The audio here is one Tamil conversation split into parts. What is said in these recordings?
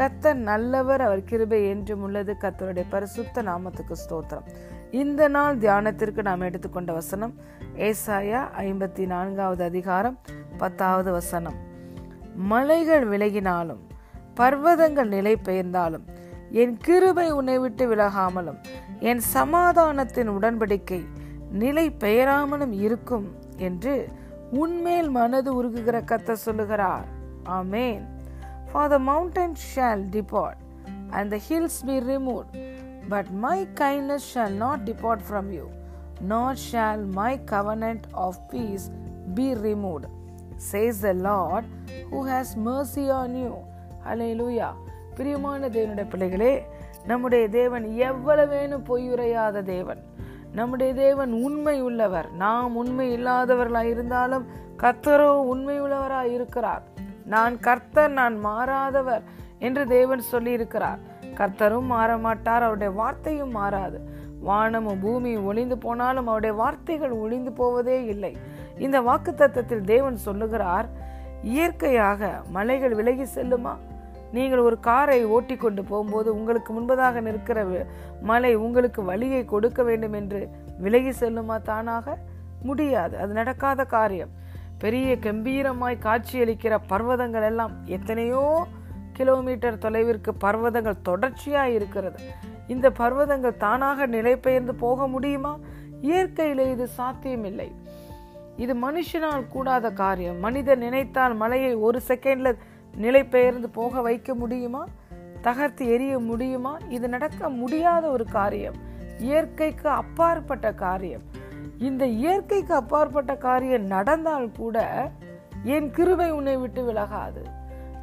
கத்தர் நல்லவர் அவர் கிருபை என்றும் உள்ளது. கத்தருடைய பரிசுத்த நாமத்துக்கு ஸ்தோத்திரம். இந்த நாள் தியானத்திற்கு நாம் எடுத்துக்கொண்ட வசனம் ஏசாயா ஐம்பத்தி நான்காவது அதிகாரம் பத்தாவது வசனம். மலைகள் விலகினாலும் பர்வதங்கள் நிலை பெயர்ந்தாலும் என் கிருபை உன்னை விட்டு விலகாமலும் என் சமாதானத்தின் உடன்படிக்கை நிலை பெயராமலும் இருக்கும் என்று உன்மேல் மனது உருகுகிற கத்த சொல்லுகிறார். ஆமேன். For the mountains shall depart, and the hills be removed, but my kindness shall not depart from you, nor shall my covenant of peace be removed, says the Lord who has mercy on you. Hallelujah. பிரியமான தேவனுடைய பிள்ளைகளே நம்முடைய தேவன் எவ்வளவேனும் பொய்யுரையாத தேவன் நம்முடைய தேவன் உண்மை உள்ளவர் நாம் உண்மை இல்லாதவர்களாய் இருந்தாலும் கத்தரோ உண்மை உள்ளவராய் இருக்கிறார் நான் கர்த்தர் நான் மாறாதவர் என்று தேவன் சொல்லியிருக்கிறார். கர்த்தரும் மாற மாட்டார் அவருடைய வார்த்தையும் மாறாது. வானமும் பூமியும் ஒளிந்து போனாலும் அவருடைய வார்த்தைகள் ஒளிந்து போவதே இல்லை. இந்த வாக்கு தத்தத்தில் தேவன் சொல்லுகிறார் இயற்கையாக மலைகள் விலகி செல்லுமா? நீங்கள் ஒரு காரை ஓட்டி கொண்டு போகும்போது உங்களுக்கு முன்பதாக நிற்கிற மலை உங்களுக்கு வழியை கொடுக்க வேண்டும் என்று விலகி செல்லுமா தானாக? முடியாது. அது நடக்காத காரியம். பெரிய கம்பீரமாய் காட்சியளிக்கிற பர்வதங்கள் எல்லாம் எத்தனையோ கிலோமீட்டர் தொலைவிற்கு பர்வதங்கள் தொடர்ச்சியாக இருக்கிறது. இந்த பர்வதங்கள் தானாக நிலை பெயர்ந்து போக முடியுமா? இயற்கையிலே இது சாத்தியமில்லை. இது மனுஷனால் கூடாத காரியம். மனிதன் நினைத்தால் மலையை ஒரு செகண்ட்ல நிலை பெயர்ந்து போக வைக்க முடியுமா? தகர்த்து எரிய முடியுமா? இது நடக்க முடியாத ஒரு காரியம். இயற்கைக்கு அப்பாற்பட்ட காரியம். இந்த இயற்கைக்கு அப்பாற்பட்ட காரியம் நடந்தால் கூட என் கிருவை உன்னை விட்டு விலகாது.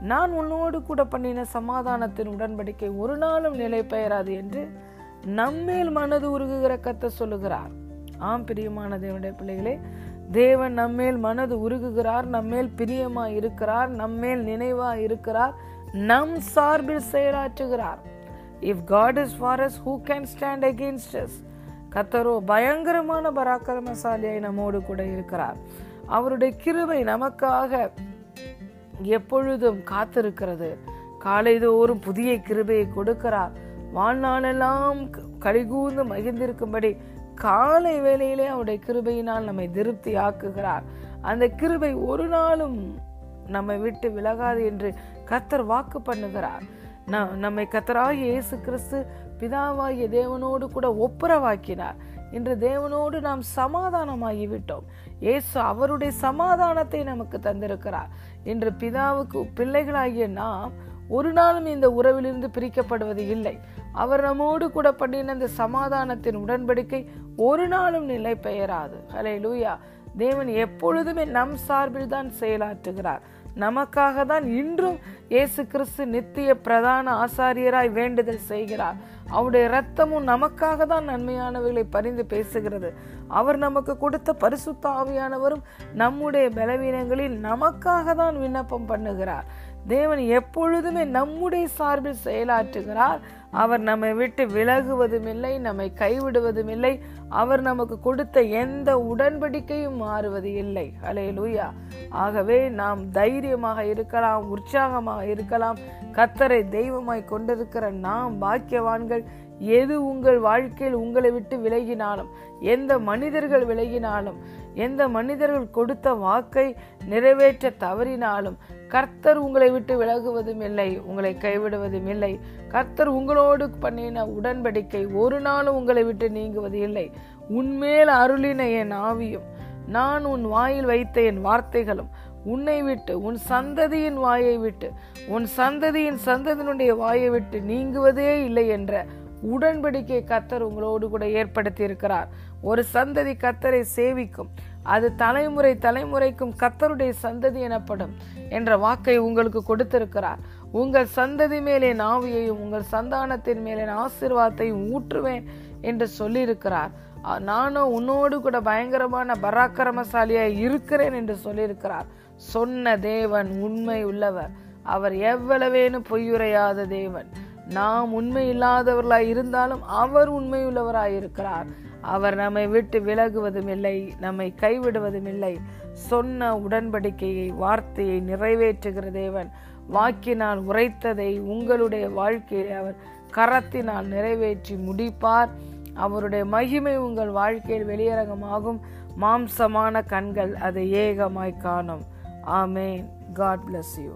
நான் உன்னோடு கூட பண்ணின சமாதானத்தின் உடன்படிக்கை ஒரு நாளும் நிலை பெயராது என்று நம்மேல் மனது உருகுகிற கத்த சொல்லுகிறார். ஆம் பிரியமான தேவனுடைய பிள்ளைகளே தேவன் நம்மேல் மனது உருகுகிறார் நம்மேல் பிரியமா இருக்கிறார் நம்மேல் நினைவா இருக்கிறார் நம் சார்பில் செயலாற்றுகிறார். If God is for us who can stand against us கத்தரோ பயங்கரமான பராக்கிரமசாலியாய் நம்மோடு கூட இருக்கிறார். அவருடைய கிருவை நமக்காக எப்பொழுதும் காத்திருக்கிறது. காலைதோறும் புதிய கிருபையை கொடுக்கிறார். வாழ்நாளெல்லாம் கழிகூர்ந்து மகிழ்ந்திருக்கும்படி காலை வேளையிலே அவருடைய கிருபையினால் நம்மை திருப்தி ஆக்குகிறார் அந்த கிருபை ஒரு நாளும் நம்மை விட்டு விலகாது என்று கத்தர் வாக்கு பண்ணுகிறார். நம்மை கத்தராகிய இயேசு கிறிஸ்து பிதாவாகிய தேவனோடு கூட ஒப்புரவாக்கினார். இன்று தேவனோடு நாம் சமாதானமாகிவிட்டோம். இயேசு அவருடைய சமாதானத்தை நமக்கு தந்திருக்கிறார். இன்று பிதாவுக்கு பிள்ளைகளாகிய நாம் ஒரு நாளும் இந்த உறவிலிருந்து பிரிக்கப்படுவது இல்லை. அவர் நம்மோடு கூட பண்ணின இந்த சமாதானத்தின் உடன்படிக்கை ஒரு நாளும் நிலை பெயராது. ஹலே லூயா தேவன் எப்பொழுதுமே நம் சார்பில் தான் செயலாற்றுகிறார். நமக்காக தான் இன்றும் இயேசு கிறிஸ்து நித்திய பிரதான ஆசாரியராய் வேண்டுதல் செய்கிறார். அவருடைய ரத்தமும் நமக்காக தான் நன்மையானவர்களை பரிந்து பேசுகிறது. அவர் நமக்கு கொடுத்த பரிசுத்த ஆவியானவரும் நம்முடைய பலவீனங்களில் நமக்காக தான் விண்ணப்பம் பண்ணுகிறார். தேவன் எப்பொழுதுமே நம்முடைய சார்பில் செயலாற்றுகிறார். அவர் நம்மை விட்டு விலகுவதும் இல்லை நம்மை கைவிடுவதும் இல்லை அவர் நமக்கு கொடுத்த எந்த உடன்படிக்கையும் மாறுவது இல்லை. அலே லூயா ஆகவே நாம் தைரியமாக இருக்கலாம் உற்சாகமாக இருக்கலாம். கத்தரை தெய்வமாய் கொண்டிருக்கிற நாம் பாக்கியவான்கள். எது உங்கள் வாழ்க்கையில் உங்களை விட்டு விலகினாலும் எந்த மனிதர்கள் விலகினாலும் எந்த மனிதர்கள் கொடுத்த வாக்கை நிறைவேற்ற தவறினாலும் கர்த்தர் உங்களை விட்டு விலகுவதும் இல்லை உங்களை கைவிடுவதும் இல்லை. கர்த்தர் உங்களோடு பண்ணின உடன்படிக்கை ஒரு நாளும் உங்களை விட்டு நீங்குவது இல்லை. உன்மேல் அருளின என் ஆவியும் நான் உன் வாயில் வைத்த என் வார்த்தைகளும் உன்னை விட்டு உன் சந்ததியின் வாயை விட்டு உன் சந்ததியின் சந்ததியினுடைய வாயை விட்டு நீங்குவதே இல்லை என்ற உடன்படிக்கை கத்தர் உங்களோடு கூட ஏற்படுத்தி இருக்கிறார் ஒரு சந்ததி கத்தரை சேவிக்கும். அது தலைமுறை தலைமுறைக்கும் கத்தருடைய சந்ததி எனப்படும் என்ற வாக்கை உங்களுக்கு கொடுத்திருக்கிறார். உங்கள் சந்ததி மேலே நாவியையும் உங்கள் சந்தானத்தின் மேலே ஆசிர்வாதத்தையும் ஊற்றுவேன் என்று சொல்லியிருக்கிறார். நானும் உன்னோடு கூட பயங்கரமான பராக்கிரமசாலியாய் இருக்கிறேன் என்று சொல்லியிருக்கிறார். சொன்ன தேவன் உண்மை உள்ளவர். அவர் எவ்வளவேனும் பொய்யுரையாத தேவன். நாம் உண்மை இல்லாதவர்களாய் இருந்தாலும் அவர் உண்மையுள்ளவராய் இருக்கிறார் அவர் நம்மை விட்டு விலகுவதும் இல்லை நம்மை கைவிடுவதும் இல்லை. சொன்ன உடன்படிக்கையை வார்த்தையை நிறைவேற்றுகிற தேவன் வாக்கினால் உரைத்ததை உங்களுடைய வாழ்க்கையில் அவர் கரத்தினால் நிறைவேற்றி முடிப்பார். அவருடைய மகிமை உங்கள் வாழ்க்கையில் வெளியரங்கமாகும். மாம்சமான கண்கள் அதை ஏகமாய் காணும். ஆமேன். God bless you